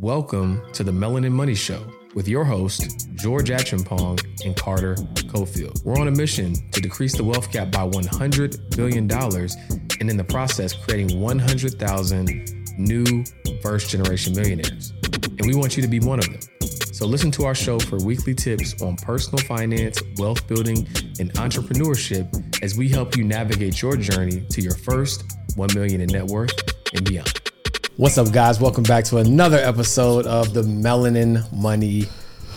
Welcome to the Melanin Money Show with your host, George Acheampong and Carter Cofield. We're on a mission to decrease the wealth gap by $100 billion and in the process, creating 100,000 new first generation millionaires. And we want you to be one of them. So listen to our show for weekly tips on personal finance, wealth building, and entrepreneurship as we help you navigate your journey to your first 1 million in net worth and beyond. What's up, guys? Welcome back to another episode of the Melanin Money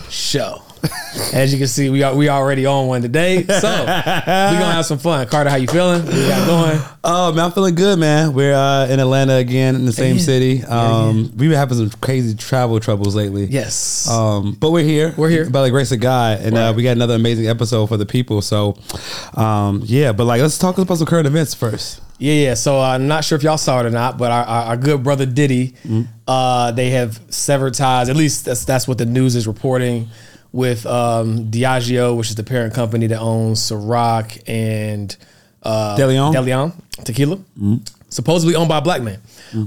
Show. As you can see, we are we already on one today, so we're gonna have some fun. Carter, how you feeling? What you got going? Oh man, I'm feeling good, man. We're uh, in Atlanta again in the same city. Um, We've been having some crazy travel troubles lately. Yes. Um, but we're here. We're here. by the grace of God, and uh, Right. we got another amazing episode for the people. So, um, yeah. But like, let's talk about some current events first. Yeah, yeah. So uh, I'm not sure if y'all saw it or not, but our, our, our good brother Diddy, uh, they have severed ties. At least that's that's what the news is reporting with um, Diageo, which is the parent company that owns Ciroc and uh, DeLeon? DeLeon tequila, supposedly owned by a black man.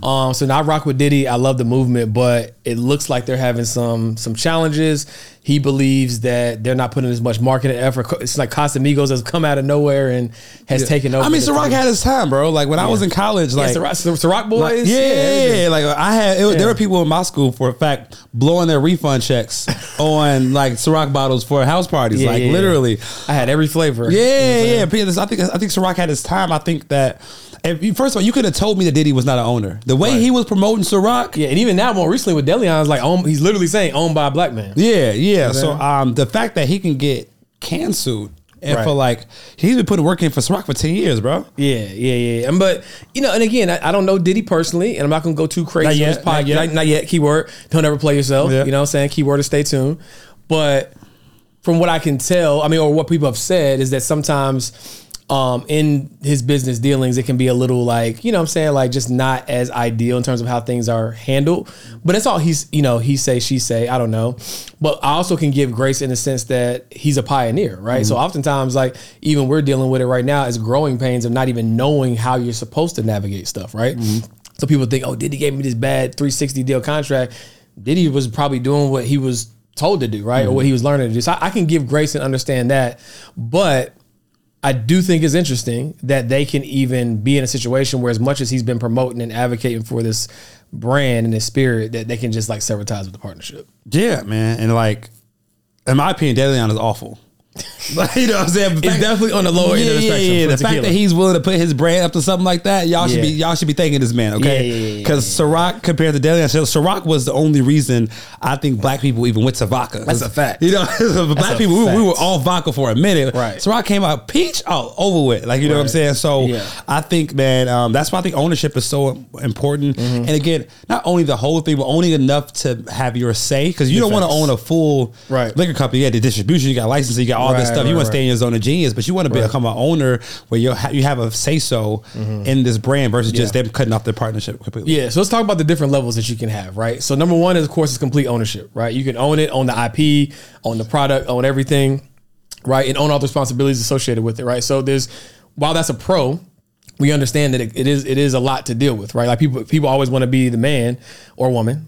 Um, so now I rock with Diddy. I love the movement, but it looks like they're having some some challenges. He believes that they're not putting as much marketing effort. It's like Casamigos has come out of nowhere and has taken over. I mean, Ciroc had his time, bro. Like when I was in college, like. yeah, Ciroc, Ciroc boys. like, yeah, yeah, yeah, Like I had, was- Yeah. there were people in my school for a fact blowing their refund checks on like Ciroc bottles for house parties, Yeah, like yeah, yeah. literally. I had every flavor. Yeah, yeah. Because I think I think Ciroc had his time. I think that if you, first of all, you could have told me that Diddy was not an owner. The way Right. he was promoting Ciroc, Yeah, and even now, more recently with DeLeon, it's like owned, he's literally saying owned by a black man. yeah, yeah. So um, the fact that he can get canceled and Right. for like he's been putting work in for Ciroc for ten years, bro. Yeah, yeah, yeah. And but you know, and again, I, I don't know Diddy personally, and I'm not gonna go too crazy Not on yet, this not podcast. yet. Not, not yet. Keyword. Don't ever play yourself. Yeah. You know what I'm saying? Keyword to stay tuned. But from what I can tell, I mean, or what people have said is that sometimes um, in his business dealings, it can be a little like, you know what I'm saying, like just not as ideal in terms of how things are handled. But that's all he's, you know, he say, she say, I don't know. But I also can give grace in the sense that he's a pioneer, right? So mm-hmm. oftentimes, like, even we're dealing with it right now as growing pains of not even knowing how you're supposed to navigate stuff, right? Mm-hmm. So people think, oh, Diddy gave me this bad 360 deal contract. Diddy was probably doing what he was told to do, right? Or mm-hmm. what he was learning to do. So I, I can give grace and understand that. But I do think it's interesting that they can even be in a situation where, as much as he's been promoting and advocating for this brand and this spirit, that they can just like sever ties with the partnership. Yeah, man. And like, in my opinion, Deleon is awful. Like, you know what I'm saying? The It's definitely on the lower end of the spectrum yeah, for The fact that he's willing to put his brand up to something like that, y'all should be y'all should be thanking this man, okay? Yeah, yeah, yeah, yeah, Because Ciroc compared to Deleon, so Ciroc was the only reason I think black people even went to vodka. That's a fact. You know, black people we, we were all vodka for a minute. Right. Ciroc came out peach, oh, over with. Like you know what I'm saying? So Yeah. I think, man, um, that's why I think ownership is so important. Mm-hmm. And again, not only the whole thing, but owning enough to have your say. Because you don't want to own a full Right. liquor company. You got the distribution, you got licensing, you got all this Right, stuff. you right, want to stay in your zone of genius, but you want to become an owner where you ha- you have a say so in this brand versus just Mm-hmm. Them cutting off their partnership completely. Yeah, so let's talk about the different levels that you can have, right? So number one is of course is complete ownership, right? You can own it, own the IP, own the product, own everything, right? And own all the responsibilities associated with it, right? So there's while that's a pro, we understand that it, it is it is a lot to deal with, right? Like people people always want to be the man or woman,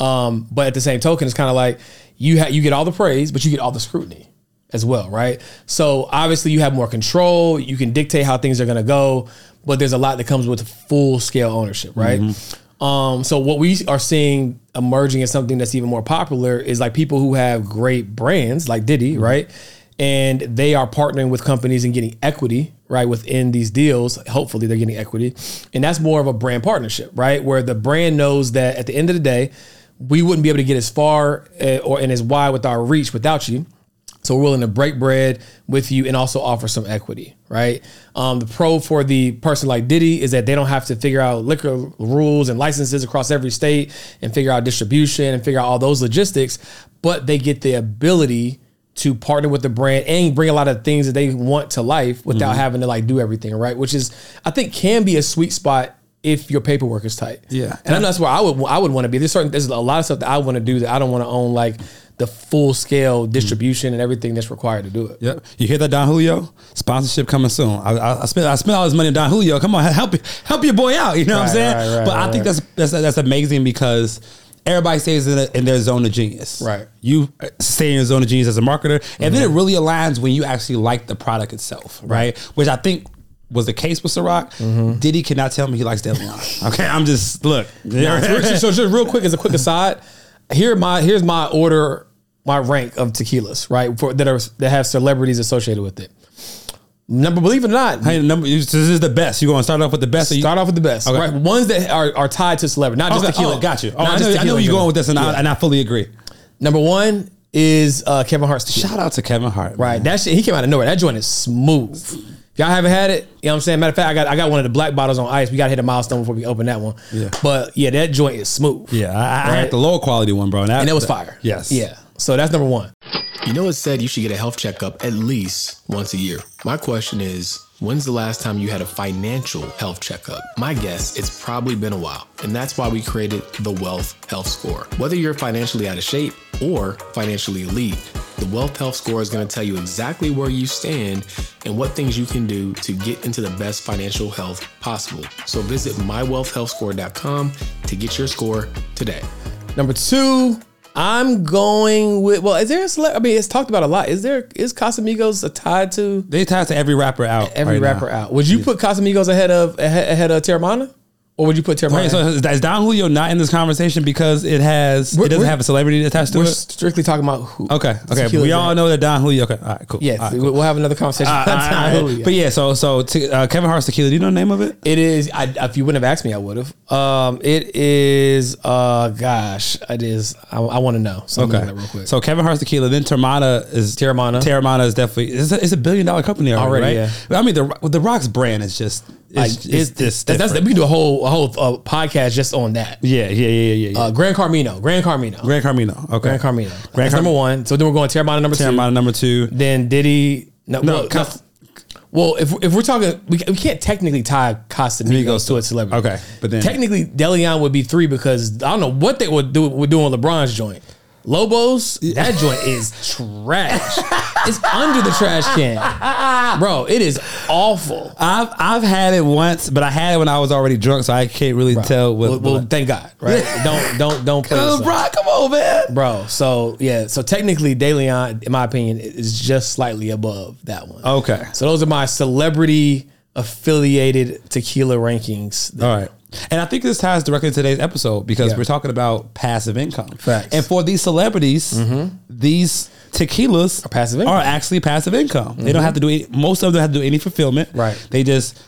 um, but at the same token, it's kind of like you ha- you get all the praise, but you get all the scrutiny as well, right? So obviously you have more control, you can dictate how things are going to go, but there's a lot that comes with full scale ownership, right? Um, so what we are seeing emerging as something that's even more popular is like people who have great brands like Diddy, right? And they are partnering with companies and getting equity, right, within these deals. Hopefully they're getting equity. And that's more of a brand partnership, right? Where the brand knows that at the end of the day, we wouldn't be able to get as far uh, or and as wide with our reach without you. So we're willing to break bread with you and also offer some equity, right? Um, the pro for the person like Diddy is that they don't have to figure out liquor rules and licenses across every state and figure out distribution and figure out all those logistics, but they get the ability to partner with the brand and bring a lot of things that they want to life without having to like do everything, right? Which is I think can be a sweet spot if your paperwork is tight. Yeah. And I know that's where I would I would want to be. There's certain there's a lot of stuff that I want to do that I don't want to own like the full scale mm-hmm. distribution and everything that's required to do it. Yep. You hear that, Don Julio? Sponsorship coming soon. I, I, I spent I spent all this money on Don Julio. Come on, help help your boy out. You know what I'm saying? right, right, but I think right. that's that's that's amazing because everybody stays in, a, in their zone of genius. Right. You uh, stay in your zone of genius as a marketer, and then mm-hmm. it really aligns when you actually like the product itself, right? Which I think was the case with Ciroc. Mm-hmm. Diddy cannot tell me he likes DeLeon. okay, I'm just look. so, so just real quick as a quick aside, here my here's my order, my rank of tequilas, right? For that are that have celebrities associated with it. Number, believe it or not, Hey, number, this is the best. You're going to start off with the best? you- start off with the best, Okay. right? Ones that are, are tied to celebrity, not just Okay, tequila. oh, got you. Oh, I know, I know tequila where in you're going with this, and, I, and I fully agree. Number one is uh, Kevin Hart's tequila. Shout out to Kevin Hart. Right. That shit, he came out of nowhere. That joint is smooth. If y'all haven't had it, you know what I'm saying? Matter of fact, I got I got one of the black bottles on ice. We gotta hit a milestone before we open that one. Yeah. But yeah, that joint is smooth. Yeah, I, I Right. had the lower quality one, bro, And it was fire. Yes. Yeah. So that's number one. You know, it said you should get a health checkup at least once a year. My question is, when's the last time you had a financial health checkup? My guess, it's probably been a while. And that's why we created the Wealth Health Score. Whether you're financially out of shape or financially elite, the Wealth Health Score is going to tell you exactly where you stand and what things you can do to get into the best financial health possible. So visit mywealthhealthscore.com to get your score today. Number two, I'm going with well, is there a cele- I mean, it's talked about a lot. Is there is Casamigos a tied to They tied to every rapper out. every right now. rapper out? Would you put Casamigos ahead of ahead, ahead of Teremana? Or would you put Teremana? Wait, so is Don Julio not in this conversation because it has We're- it doesn't have a celebrity attached to it? We're strictly talking about who. Okay, okay. We all know that Don Julio. Okay, all right, cool. Yes, All right, cool. we'll have another conversation. About right, Don all right. Julio. But yeah, so so t- uh, Kevin Hart's tequila. Do you know the name of it? It is. I, if you wouldn't have asked me, I would have. Um, it is. Uh, gosh, it is. I, I want to know. So Okay, real quick. so Kevin Hart's tequila. Then Teremana is Teremana. Teremana is definitely it's a, it's a billion dollar company already, Already, right? yeah. I mean the the Rock's brand is just like, it's, it's, this that- that's, we can do a whole a whole uh, podcast just on that. yeah yeah yeah yeah. yeah. Uh, Gran Coramino. Gran Coramino. Gran Coramino. Okay. Gran Coramino. Grand That's Car- number one. So then we're going Teremana number two. Teremana number two. Then Diddy. No, No, well, Cas- well, if, if we're talking, we, we can't technically tie Casamigos to a celebrity. Okay, but then- technically Deleon would be three because I don't know what they would do. Would do on LeBron's joint. Lobos, that joint is trash. it's under the trash can, bro. It is awful. I've I've had it once, but I had it when I was already drunk, so I can't really tell what. Well, well, thank God, right? don't don't don't play bro, come on, man. bro. So yeah, so technically, DeLeon, in my opinion, is just slightly above that one. Okay. So those are my celebrity affiliated tequila rankings. All right. And I think this ties directly to today's episode because Yeah. we're talking about passive income. Facts. Mm-hmm. And for these celebrities, mm-hmm. these tequilas are passive income. Are actually passive income. They don't mm-hmm. have to do any, most of them don't have to do any fulfillment. Right. They just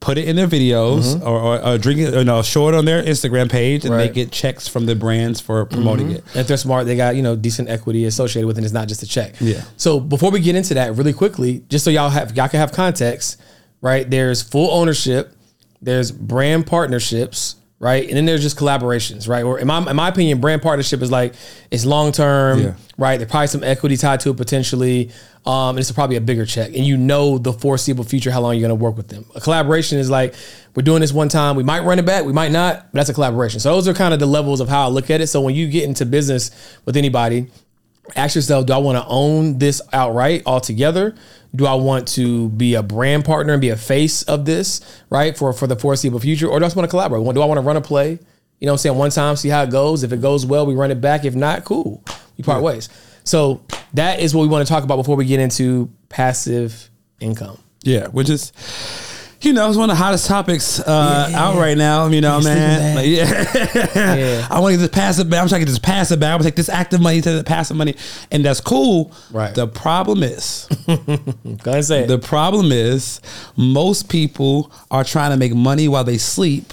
put it in their videos mm-hmm. or, or, or drink it, or no, show it on their Instagram page, and they get checks from the brands for promoting it. If they're smart, they got you know decent equity associated with it. It's not just a check. Yeah. So before we get into that, really quickly, just so y'all have y'all can have context, right? There's full ownership. There's brand partnerships, right? And then there's just collaborations, right? Or in my in my opinion, brand partnership is like it's long term, Yeah. right? There's probably some equity tied to it potentially. Um, and it's probably a bigger check, and you know the foreseeable future how long you're going to work with them. A collaboration is like we're doing this one time. We might run it back, we might not, but that's a collaboration. So those are kind of the levels of how I look at it. So when you get into business with anybody, ask yourself: Do I want to own this outright altogether? Do I want to be a brand partner and be a face of this, right, for for the foreseeable future, or do I just want to collaborate? Do I want to run a play? You know what I'm saying? One time, see how it goes. If it goes well, we run it back. If not, cool. We part ways. So that is what we want to talk about before we get into passive income. Yeah, which is, you know, it's one of the hottest topics uh, out right now. You know, man. Like, yeah, Yeah. I want to get this passive back. I'm trying to get this passive back. I'm gonna take this active money to the passive money, and that's cool. Right. The problem is, Go ahead say it. the problem is, most people are trying to make money while they sleep,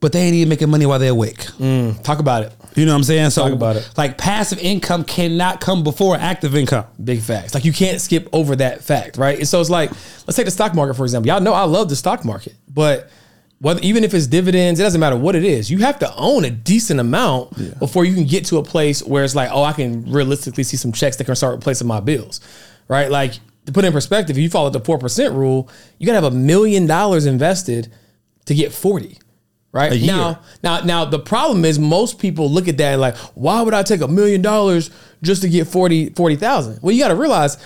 but they ain't even making money while they're awake. Mm, talk about it. You know what I'm saying? So, Talk about it. like, passive income cannot come before active income. Big facts. Like you can't skip over that fact, right? And so it's like, let's take the stock market for example. Y'all know I love the stock market, but whether even if it's dividends, it doesn't matter what it is. You have to own a decent amount before you can get to a place where it's like, oh, I can realistically see some checks that can start replacing my bills, right? Like to put it in perspective, if you follow the four percent rule, you got to have a million dollars invested to get forty. Right now, now, now the problem is most people look at that and like, why would I take a million dollars just to get 40 40,000? Well, you got to realize,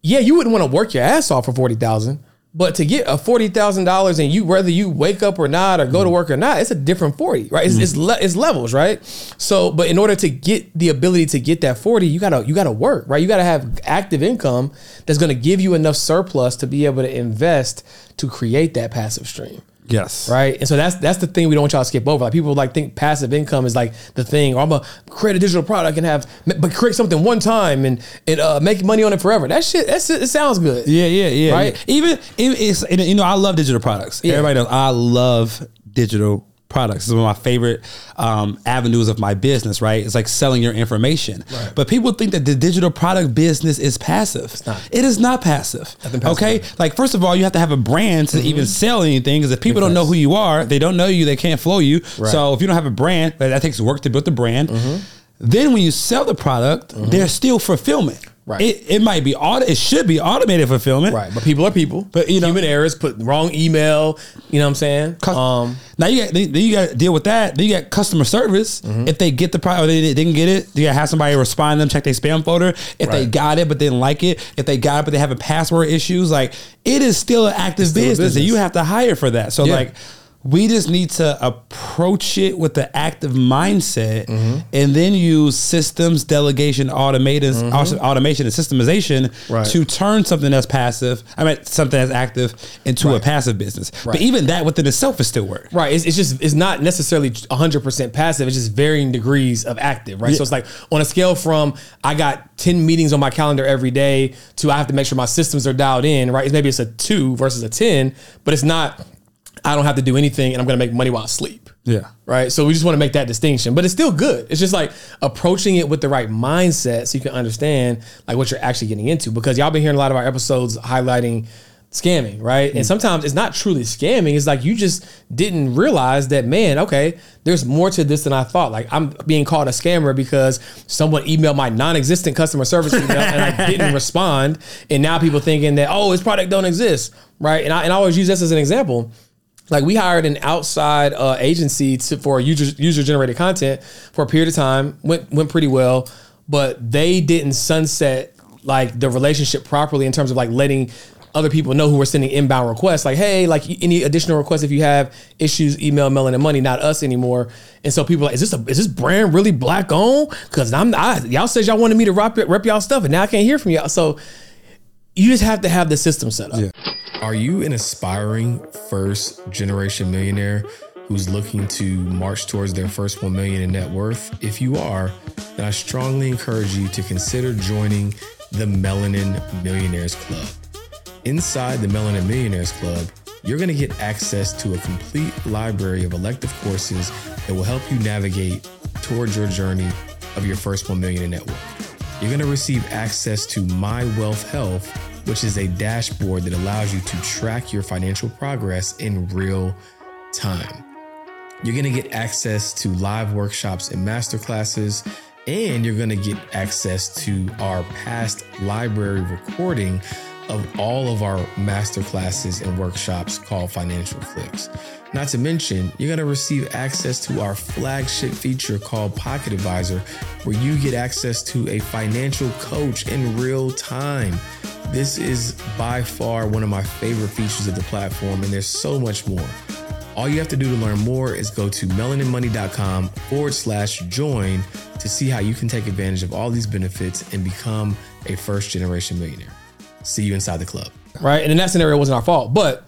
yeah, you wouldn't want to work your ass off for 40,000, But to get a forty thousand dollars and you whether you wake up or not or go to mm. work or not, it's a different forty, right? It's mm. it's, le- it's levels, right? So, but in order to get the ability to get that forty, you gotta you gotta work, right? You gotta have active income that's gonna give you enough surplus to be able to invest to create that passive stream Yes. right? And so that's that's the thing we don't want y'all to skip over. Like people like think passive income is like the thing, or I'm gonna create a digital product and have, but create something one time and and uh, make money on it forever. That shit, that's it sounds good. Yeah, yeah, yeah. Right? yeah. Even, even it's you know I love digital products. Yeah. Everybody knows I love digital products. It's one of my favorite um, avenues of my business. Right? It's like selling your information. Right. But people think that the digital product business is passive. not. It is not passive. Passive okay. Like first of all, you have to have a brand to even sell anything. Because if people don't know who you are, they don't know you. They can't flow you. So if you don't have a brand, that that takes work to build the brand. Then when you sell the product, there's still fulfillment. Right. It, it might be auto. It should be automated fulfillment. Right, but people are people. But, you know- human errors, put wrong email. You know what I'm saying? Cus- Um, now you got then you got to deal with that. Then you got customer service. Mm-hmm. If they get the product or they didn't get it, you got to have somebody respond to them, check their spam folder. If they got it but didn't like it, if they got it but they have a password issues, like it is still an active still a business, and you have to hire for that. So Yeah. like. We just need to approach it with the active mindset Mm-hmm. and then use systems, delegation, automation, automation, and systemization Mm-hmm. Right. to turn something that's passive, I mean, something that's active into a passive business. But even that within itself is still work. Right. It's, it's just it's not necessarily 100% passive. It's just varying degrees of active, right? So it's like on a scale from I got 10 meetings on my calendar every day to I have to make sure my systems are dialed in, right? Maybe it's a 2 versus a 10, but it's not I don't have to do anything and I'm going to make money while I sleep. Yeah. Right. So we just want to make that distinction, but it's still good. It's just like approaching it with the right mindset so you can understand like what you're actually getting into because y'all been hearing a lot of our episodes highlighting scamming, right? And mm. sometimes it's not truly scamming. It's like you just didn't realize that, man, okay, there's more to this than I thought. Like I'm being called a scammer because someone emailed my non-existent customer service email and I didn't respond. And now people thinking that, oh, this product don't exist. Right. And I, and I always use this as an example like we hired an outside uh, agency to, for user user generated content for a period of time. Went went pretty well but they didn't sunset like the relationship properly in terms of like letting other people know who were sending inbound requests. Like hey like any additional requests if you have issues email Melanin Money? Not us anymore. And so people like is this a is this brand really black owned because i'm I, y'all said y'all wanted me to rep, rep y'all stuff and now i can't hear from y'all. So you just have to have the system set up Are you an aspiring first generation millionaire who's looking to march towards their first 1 million in net worth? If you are, then I strongly encourage you to consider joining the Melanin Millionaires Club. Inside the Melanin Millionaires Club, you're going to get access to a complete library of elective courses that will help you navigate towards your journey of your first 1 million in net worth. You're going to receive access to My Wealth Health, which is a dashboard that allows you to track your financial progress in real time. You're going to get access to live workshops and masterclasses, and you're going to get access to our past library recording of all of our masterclasses and workshops called Financial Flicks. Not to mention, you're going to receive access to our flagship feature called Pocket Advisor, where you get access to a financial coach in real time. This is by far one of my favorite features of the platform, and there's so much more. All you have to do to learn more is go to melaninmoney.com forward slash join to see how you can take advantage of all these benefits and become a first generation millionaire. See you inside the club. right and in that scenario it wasn't our fault but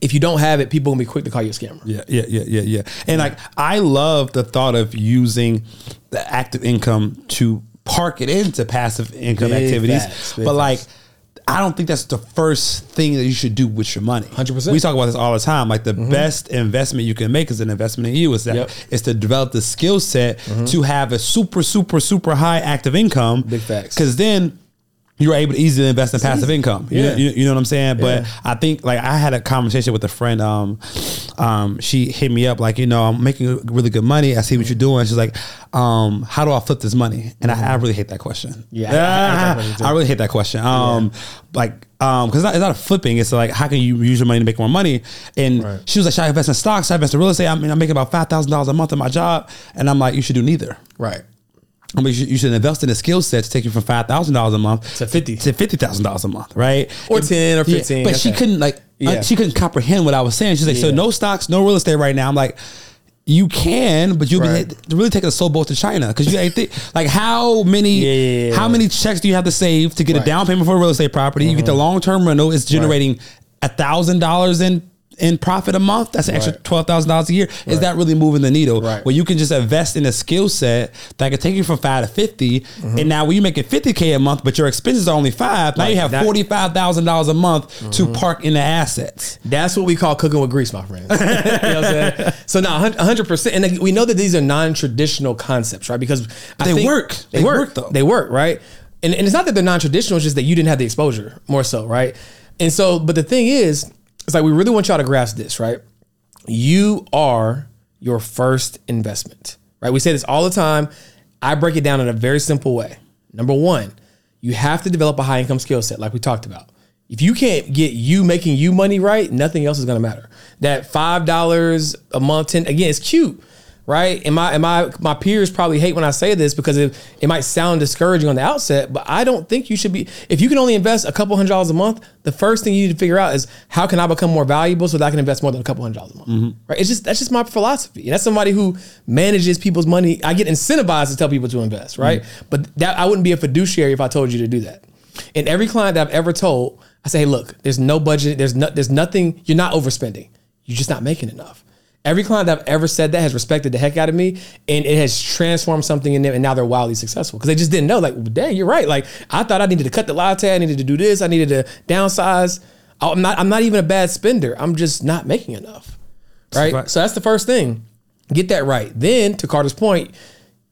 if you don't have it people gonna be quick to call you a scammer Yeah, yeah, yeah, yeah, yeah. And like I love the thought of using the active income to park it into passive income Big activities. facts, big but like facts. I don't think that's the first thing that you should do with your money. 100%. We talk about this all the time. Like the mm-hmm. best investment you can make is an investment in you. Is that Yep. is to develop the skill set mm-hmm. to have a super, super, super high active income. Big facts. Because then you're able to easily invest in passive income. You, Yeah. know, you, you know what I'm saying? But Yeah. I think like I had a conversation with a friend. Um, um, she hit me up like, you know, I'm making really good money. I see what you're doing. She's like, um, how do I flip this money? And I, I really hate that question. Yeah, I- I that. I really hate that question. Um, like, um, because it's, not- it's not a flipping. It's like, how can you use your money to make more money? And Right. she was like, should I invest in stocks? Should I invest in real estate? I mean, I'm making about five thousand dollars a month in my job, and I'm like, you should do neither. right I mean, you should, invest in a skill set to take you from five thousand dollars a month To 50. to fifty thousand dollars a month, right? Or 10 or Yeah, 15, but she couldn't like uh, she couldn't comprehend what I was saying. She's like, so no stocks, no real estate right now. I'm like. You can, but you'll Right. be really taking a slow boat to China because you ain't think like how many Yeah, yeah, yeah. how many checks do you have to save to get a Right. Mm-hmm. down payment for a real estate property? You get the long term rental, it's generating a thousand dollars in in profit a month. That's an extra twelve thousand dollars a year. Is that really moving the needle? Right. Where you can just invest in a skill set that can take you from five to 50 mm-hmm. and now when you making fifty k a month, but your expenses are only five, now you have forty five thousand dollars a month to mm-hmm. park in the assets. That's what we call cooking with grease, my friend. you know what I'm saying? So now, hundred percent, and we know that these are non-traditional concepts, right? Because I They work. They, They work. work, though. They work, right? And, and it's not that they're non-traditional; it's just that you didn't have the exposure, more so, right? And so, but the thing is, it's like we really want y'all to grasp this, right? You are your first investment, right? We say this all the time. I break it down in a very simple way. Number one, you have to develop a high income skill set, like we talked about. If you can't get you making you money right, nothing else is gonna matter. That five dollars a month, ten again, it's cute, right? And my and my my peers probably hate when I say this because it, it might sound discouraging on the outset, but I don't think you should be. If you can only invest a couple hundred dollars a month, the first thing you need to figure out is how can I become more valuable so that I can invest more than a couple hundred dollars a month, mm-hmm. right? It's just that's just my philosophy. And that's somebody who manages people's money. I get incentivized to tell people to invest, right? Mm-hmm. But that I wouldn't be a fiduciary if I told you to do that. And every client that I've ever told, I say, hey, look, there's no budget, there's no, there's nothing, you're not overspending. You're just not making enough. Every client that I've ever said that has respected the heck out of me, and it has transformed something in them, and now they're wildly successful because they just didn't know. Like, well, dang, you're right. Like, I thought I needed to cut the latte, I needed to do this, I needed to downsize. I'm not, I'm not even a bad spender. I'm just not making enough. Right. Right. So that's the first thing. Get that right. Then, to Carter's point,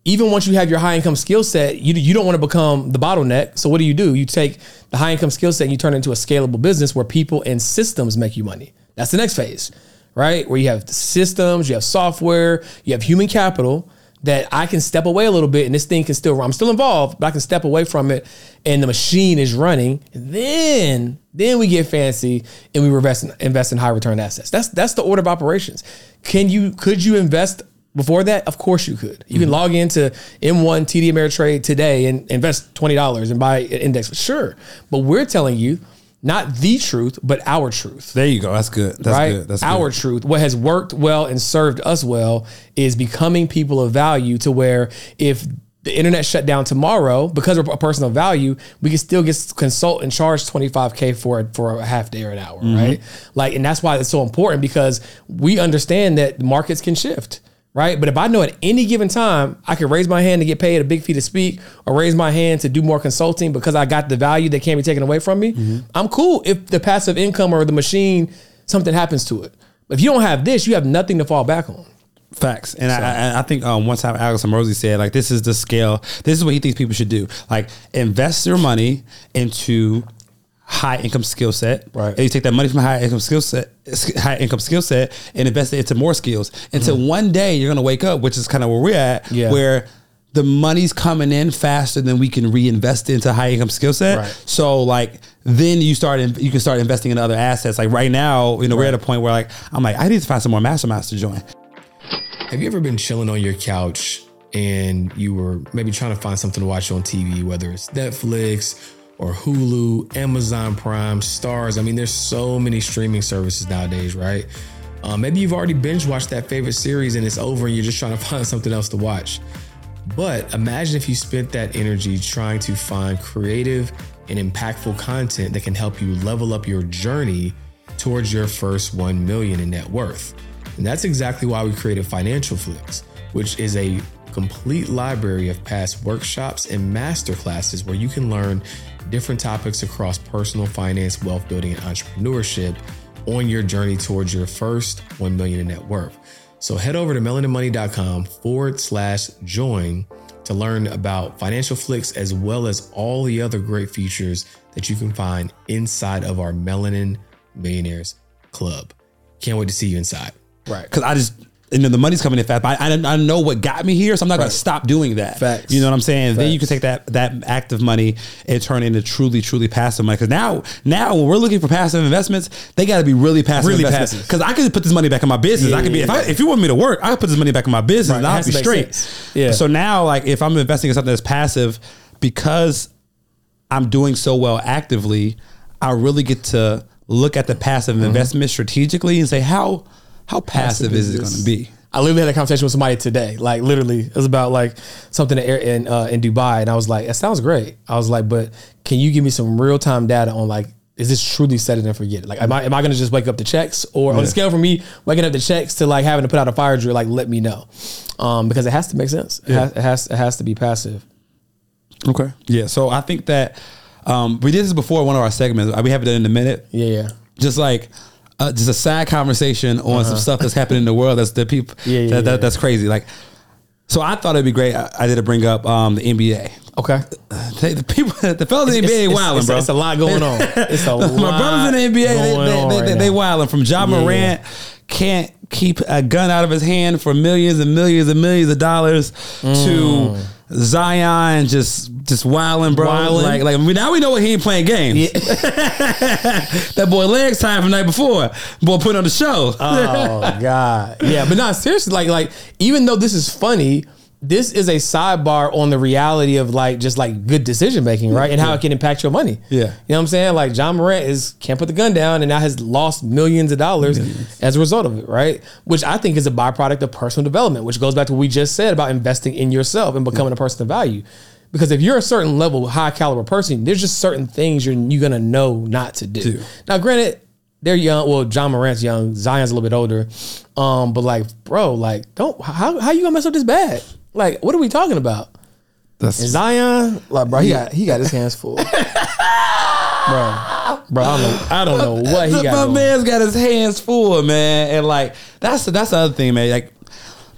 even once you have your high income skill set, you, you don't want to become the bottleneck. So what do you do? You take the high income skill set and you turn it into a scalable business where people and systems make you money. That's the next phase, right? Where you have systems, you have software, you have human capital that I can step away a little bit and this thing can still run. I'm still involved, but I can step away from it and the machine is running. Then, then we get fancy and we invest in, invest in high return assets. That's that's the order of operations. Can you could you invest before that? Of course you could. You can mm-hmm. log into M1 TD Ameritrade today and invest $20 and buy an index. Sure. But we're telling you not the truth, but our truth There you go. That's good. That's right? good. That's Our good. truth. What has worked well and served us well is becoming people of value to where if the internet shut down tomorrow because we're a person of value, we can still get consult and charge 25K for it for a half day or an hour, Mm-hmm. right? Like, and that's why it's so important because we understand that markets can shift. Right. But if I know at any given time I can raise my hand to get paid a big fee to speak or raise my hand to do more consulting because I got the value that can't be taken away from me, Mm-hmm. I'm cool if the passive income or the machine, something happens to it. If you don't have this, you have nothing to fall back on. Facts, and I, I, I think um, one time Alex Hormozi said like this is the scale. This is what he thinks people should do. Like invest your money into high income skill set. Right. And you take that money from high income skill set, high income skill set, and invest it into more skills. Until one day you're gonna wake up, which is kind of where we're at, Mm-hmm. Yeah. where the money's coming in faster than we can reinvest into high income skill set. Right. So like then you start in, you can start investing in other assets. Like right now, you know, we're at a point where like I'm like I need to find some more masterminds to join. Have you ever been chilling on your couch and you were maybe trying to find something to watch on TV, whether it's Netflix or Hulu, Amazon Prime, Starz? I mean, there's so many streaming services nowadays, right? Uh, maybe you've already binge watched that favorite series and it's over and you're just trying to find something else to watch. But imagine if you spent that energy trying to find creative and impactful content that can help you level up your journey towards your first 1 million in net worth. And that's exactly why we created Financial Flicks, which is a complete library of past workshops and masterclasses where you can learn different topics across personal finance, wealth building, and entrepreneurship on your journey towards your first 1 million in net worth. So head over to melaninmoney.com forward slash join to learn about financial flicks as well as all the other great features that you can find inside of our Melanin Millionaires Club. Can't wait to see you inside. Right. Because I just you know the money's coming in fast. But I, I, I know what got me here, so I'm not going to stop doing that. Facts. You know what I'm saying? Then you can take that that active money and turn it into truly truly passive money. Because now now when we're looking for passive investments, they got to be really passive. Really investments. passive. Because I could put this money back in my business. Yeah, I could be yeah, if I if you want me to work, I could put this money back in my business Right. and I'll be straight. sense. Yeah. So now like if I'm investing in something that's passive, because I'm doing so well actively, I really get to look at the passive Mm-hmm. investment strategically and say how how passive, is it going to be? I literally had a conversation with somebody today. Like literally, it was about like something in in, uh, in Dubai, and I was like, "That sounds great." I was like, "But can you give me some real time data on like, is this truly set it and forget it? Like, am I am I going to just wake up the checks, or on the scale from me waking up the checks to like having to put out a fire drill? Like, let me know, um, because it has to make sense. It, has, it has it has to be passive. Okay. Yeah. So I think that um, we did this before one of our segments. We have it in a minute. Yeah, yeah. Just like uh, just a sad conversation on some stuff that's happening in the world. That's the people. Uh-huh. Yeah, yeah, that, that. That's crazy. Like, so I thought it'd be great. I, I did to bring up um, the NBA. Okay. They, the people, the fellas in the NBA, wilding, bro. It's a lot going on. It's a lot. My brothers in the NBA, they, they, they, right they, wilding from John Yeah. Morant. Can't keep a gun out of his hand for millions and millions and millions of dollars to Zion just just wilding, bro. Like like now we know what he ain't playing games. that boy legs tired from the night before. Boy put on the show. Oh God, yeah, but not seriously. Like, like even though this is funny, this is a sidebar on the reality of like just like good decision making, right? And how it can impact your money. Yeah. you know what I'm saying? Like Ja Morant is can't put the gun down, and now has lost millions of dollars as a result of it, right? Which I think is a byproduct of personal development, which goes back to what we just said about investing in yourself and becoming a person of value. Because if you're a certain level, high caliber person, there's just certain things you're you're gonna know not to do. Do. Now, granted, they're young. Well, Ja Morant's young. Zion's a little bit older. Um, but like, bro, like, don't how how you gonna mess up this bad? Like, what are we talking about? That's And Zion, like, bro, he got he got his hands full. bro, bro, I don't know, I don't know what he My got. going. man's got his hands full, man. And like that's that's the other thing, man. Like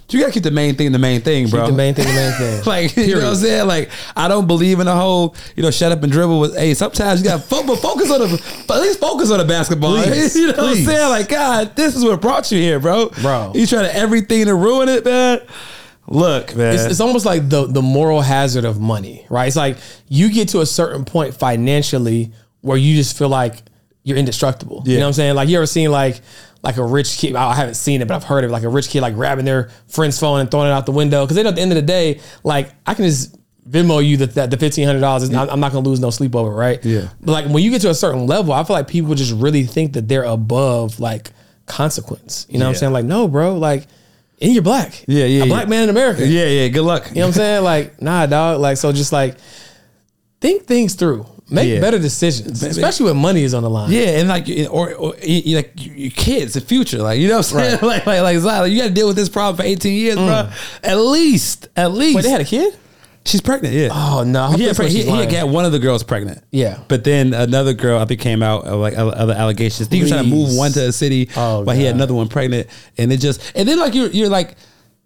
you gotta keep the main thing the main thing, bro. The main thing, the main thing. Like you know what I'm saying? Like I don't believe in the whole you know shut up and dribble. With hey, sometimes you got to fo- but focus on the at least focus on the basketball. Please, you know what I'm saying? Like God, this is what brought you here, bro. Bro. you trying to everything to ruin it, man. Look, man. it's, it's almost like the the moral hazard of money, right? It's like you get to a certain point financially where you just feel like you're indestructible. You know what I'm saying? Like you ever seen like like a rich kid? I haven't seen it, but I've heard of it, like a rich kid like grabbing their friend's phone and throwing it out the window because they know at the end of the day, like I can just Venmo you that, that the fifteen hundred dollars. I'm not gonna lose no sleep over, right? Yeah. But like when you get to a certain level, I feel like people just really think that they're above like consequence. You know what I'm saying? Like no, bro, like. And you're black. Yeah, yeah, A yeah. black man in America. yeah, yeah. Good luck. You know what I'm saying? Like, nah, dog. Like, so just like think things through. Make Yeah. better decisions, especially when money is on the line. Yeah, and like, or, or like your kids, the future, like you know what I'm saying, like like like, Zion, you got to deal with this problem for 18 years, bro. At least, at least. Mm. Wait, they had a kid? She's pregnant, yeah. Oh no! I hope he, had, he, got one of the girls pregnant. Yeah. but then another girl, I think, came out of like uh, other allegations. He was trying to move one to a city, Oh, but he had another one pregnant, and it just and then like you're you're like.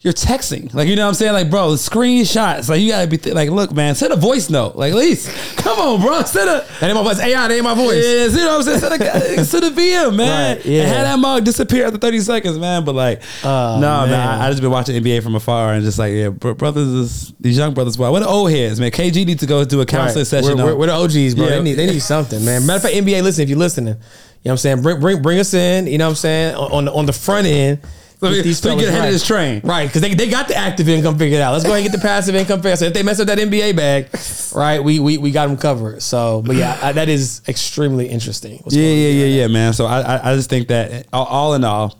You're texting, like you know what I'm saying, like bro, screenshots, like you gotta be th- like, look, man, send a voice note, like at least, come on, bro, send a, That ain't my voice. AI, that ain't my voice. yeah, you know what I'm saying? Send a, send a VM, man. Right, yeah. And had that mug disappear after 30 seconds, man. But like, Oh, no, man. man. I, I just been watching NBA from afar and just like, yeah, bro, brothers, is, these young brothers, wow. What the old heads, man. KG needs to go do a counseling Right. session. We're, on- we're, we're the OGs, bro. Yeah. They need they need something, man. Matter of fact, NBA, listen, if you're listening, you know what I'm saying? Bring bring bring us in, you know what I'm saying? On on the, on the front end. So get these so fellas get ahead of right. this train. Right, because they, they got the active income figured out. Let's go ahead and get the passive income figured out. So if they mess up that NBA bag, right, we we, we got them covered. So, but yeah, I, that is extremely interesting. What's yeah, yeah, yeah, yeah, man. So I, I, I just think that all, all in all,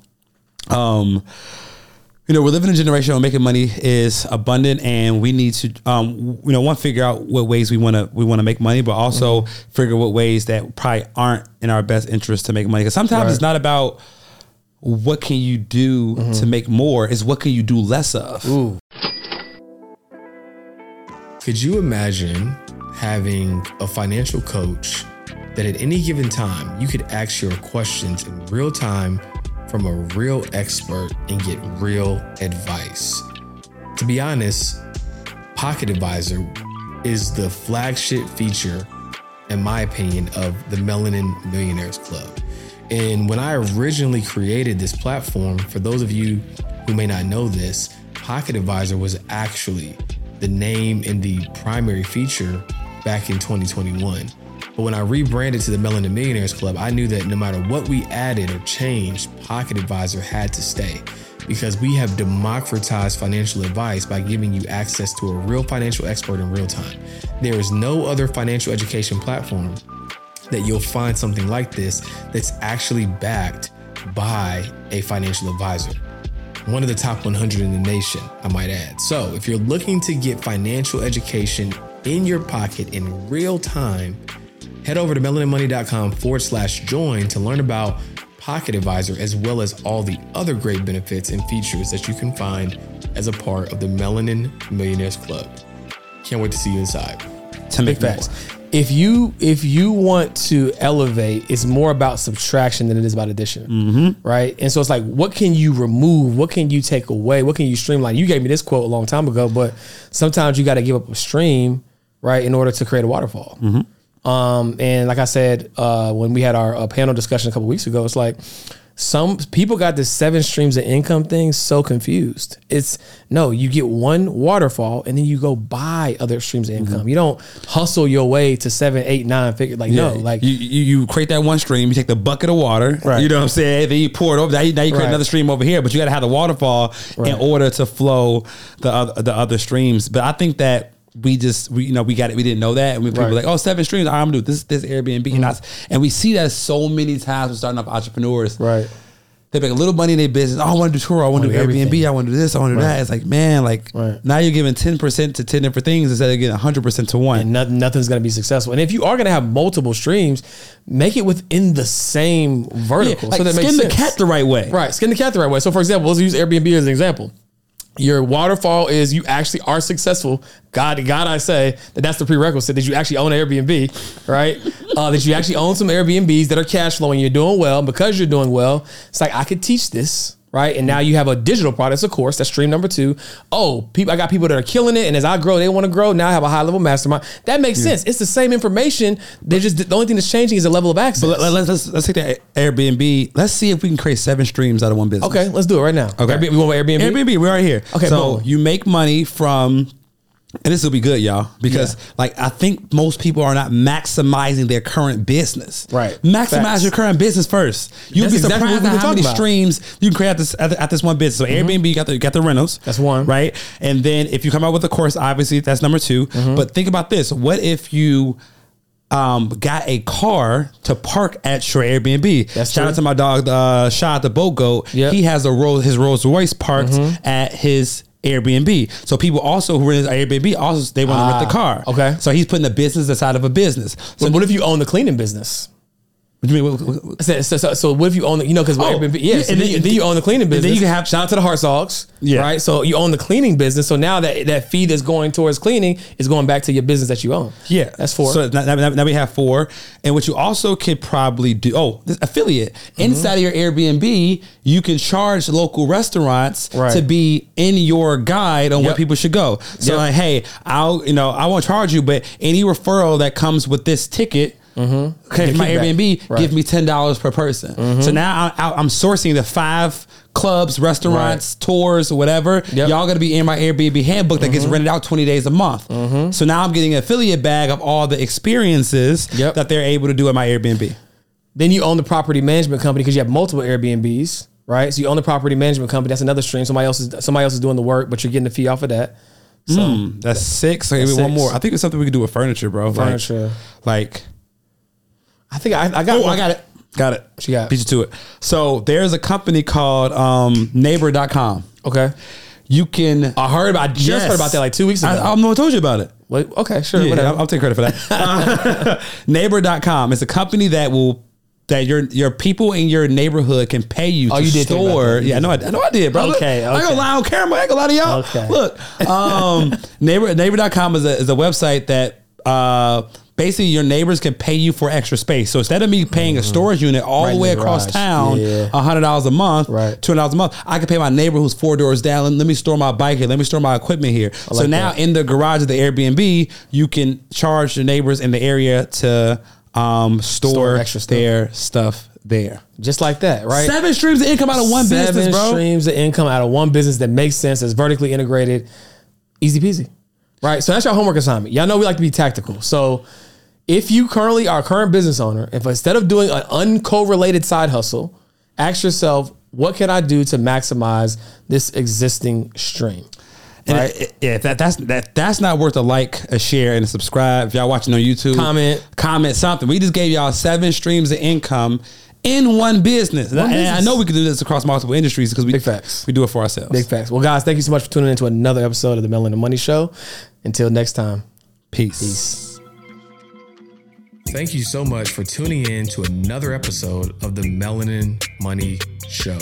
um, you know, we're living in a generation where making money is abundant, and we need to, um, you know, one figure out what ways we want to we want to make money, but also Mm-hmm. figure what ways that probably aren't in our best interest to make money. Because sometimes Right. it's not about what can you do mm-hmm. to make more; is what can you do less of. Ooh. Could you imagine having a financial coach that at any given time you could ask your questions in real time from a real expert and get real advice? To be honest, Pocket Advisor is the flagship feature, in my opinion, of the Melanin Millionaires Club. And when I originally created this platform, for those of you who may not know this, Pocket Advisor was actually the name and the primary feature back in 2021. But when I rebranded to the Melanin Millionaires Club, I knew that no matter what we added or changed, Pocket Advisor had to stay because we have democratized financial advice by giving you access to a real financial expert in real time. There is no other financial education platform that you'll find something like this that's actually backed by a financial advisor. One of the top 100 in the nation, I might add. So, if you're looking to get financial education in your pocket in real time, head over to melaninmoney.com forward slash join to learn about Pocket Advisor as well as all the other great benefits and features that you can find as a part of the Melanin Millionaires Club. Can't wait to see you inside. To make Big facts. If you if you want to elevate, it's more about subtraction than it is about addition, mm-hmm. right? And so it's like, what can you remove? What can you take away? What can you streamline? You gave me this quote a long time ago, but sometimes you got to give up a stream, right, in order to create a waterfall. Um, and like I said, uh, when we had our uh, panel discussion a couple weeks ago, it's like some people got this seven streams of income thing so confused. It's no, you get one waterfall and then you go buy other streams of income. Mm-hmm. You don't hustle your way to seven, eight, nine figure. Like no, like you, you you create that one stream, you take the bucket of water, Right. You know what I'm saying? Then you pour it over. Now you, now you create Right. another stream over here, but you got to have the waterfall Right. in order to flow the other the other streams. But I think that we just we you know we got it. We didn't know that, and we people Right. were like, oh, seven streams. Right, I'm gonna do this this Airbnb, and that's mm-hmm. and we see that so many times with starting up entrepreneurs. right. They make a little money in their business. Oh, I want to do tour. I want to do Airbnb. everything. I want to do this. I want to do that. It's like, man, like Right. now you're giving 10% to 10 different things instead of getting 100% to one. and nothing, nothing's going to be successful. And if you are going to have multiple streams, make it within the same Yeah, vertical. like so that skin the cat the right way. Right, skin the cat the right way. So, for example, let's use Airbnb as an example. Your waterfall is you actually are successful. God, God, I say that that's the prerequisite that you actually own an Airbnb, right? uh, that you actually own some Airbnbs that are cash flowing. You're doing well. Because you're doing well, it's like I could teach this, right? And now you have a digital product, of course. That's stream number two. Oh, people, I got people that are killing it, and as I grow, they want to grow. Now I have a high level mastermind. That makes sense. It's the same information. They're just the only thing that's changing is the level of access. But let, let's, let's let's take that Airbnb. Let's see if we can create seven streams out of one business. okay, let's do it right now. Okay. Airbnb, we want Airbnb. Airbnb, we're right here. Okay, So boom. you make money from, and this will be good, y'all, because Yeah. like I think most people are not maximizing their current business. Right. Maximize Facts. your current business first. You'll That's be exactly surprised what we've how many talking about. streams you can create at this at, at this one business. So Airbnb, you got the you got the rentals. That's one. Right. And then if you come out with a course, obviously that's number 2 Mm-hmm. But think about this: what if you um, got a car to park at your Airbnb. That's Shout true. out to my dog, uh, shout out to Boat Goat. Yep. He has a Rolls, his Rolls Royce parked at his Airbnb. So people also who rent Airbnb also they want to rent the car. Ah, okay. So he's putting the business inside of a business. So So what if you own the cleaning business? What do you mean? What- what- what- So, so, so, so what if you own the, you know, because Oh, Airbnb, yeah, yeah, so and then, then- you, then you own the cleaning business. then you can have- shout out to the Heart Sogs, Yeah. right? So you own the cleaning business. So now that that fee that's going towards cleaning is going back to your business that you own. Yeah, that's four. So now, now- now we have four, and what you also could probably do. Oh, this affiliate Mm-hmm. inside of your Airbnb, you can charge local restaurants Right. to be in your guide on where people should go. So Yep. like, hey, I'll you know I won't charge you, but any referral that comes with this ticket. Mm-hmm. Okay, Get my. Airbnb, Right. give me ten dollars per person. Mm-hmm. So now I, I'm sourcing the five clubs, restaurants, tours, whatever. Yep. Y'all gonna be in my Airbnb handbook that gets mm-hmm. rented out twenty days a month. So now I'm getting an affiliate bag of all the experiences Yep. that they're able to do at my Airbnb. Then you own the property management company because you have multiple Airbnbs, right? So you own the property management company. That's another stream. Somebody else is somebody else is doing the work, but you're getting the fee off of that. So mm, That's six. Okay, That's maybe one more. I think it's something we could do with furniture, bro. Like- Furniture. Like, I think I, I got. oh. I got it. Got it. She got? Beat you to it. So there's a company called um, Neighbor.com. Okay. You can. I heard about. I just Yes. heard about that like two weeks ago. I, I'm the one told you about it. Wait, okay, sure. Yeah. I'll, I'll take credit for that. Neighbor.com is a company that will that your your people in your neighborhood can pay you Oh, to you did store. Yeah, I know I, I know I did, bro. Okay, okay. I ain't gonna lie on camera. I ain't gonna lie to y'all. Okay. Look, um, neighbor neighbor.com is a is a website that uh basically your neighbors can pay you for extra space. So instead of me paying a storage unit all Mm-hmm. The way the across garage. town, Yeah. a hundred dollars a month, Right. two hundred dollars a month, I can pay my neighbor who's four doors down. Let, let me store my bike here. Let me store my equipment here. so now that. in the garage of the Airbnb, you can charge your neighbors in the area to um, store, Store extra stuff. their stuff there. Just like that, right? Seven streams of income out of one Seven business, bro. streams of income out of one business that makes sense, that's vertically integrated, easy peasy. Right. So that's your homework assignment. Y'all know we like to be tactical. So if you currently are a current business owner, if instead of doing an uncorrelated side hustle, ask yourself, what can I do to maximize this existing stream? And Right. it- yeah, if that that's that that's not worth a like, a share, and a subscribe. If y'all watching on YouTube, Comment. comment something. We just gave y'all seven streams of income in one business, and, I- and I know we can do this across multiple industries because we Big facts. we do it for ourselves. Big facts. Well, guys, thank you so much for tuning in to another episode of the Melanin Money Show. Until next time. Peace. Peace. Thank you so much for tuning in to another episode of the Melanin Money Show.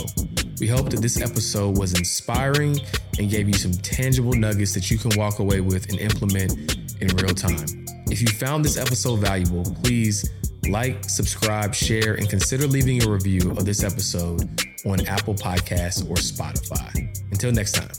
We hope that this episode was inspiring and gave you some tangible nuggets that you can walk away with and implement in real time. If you found this episode valuable, please like, subscribe, share, and consider leaving a review of this episode on Apple Podcasts or Spotify. Until next time.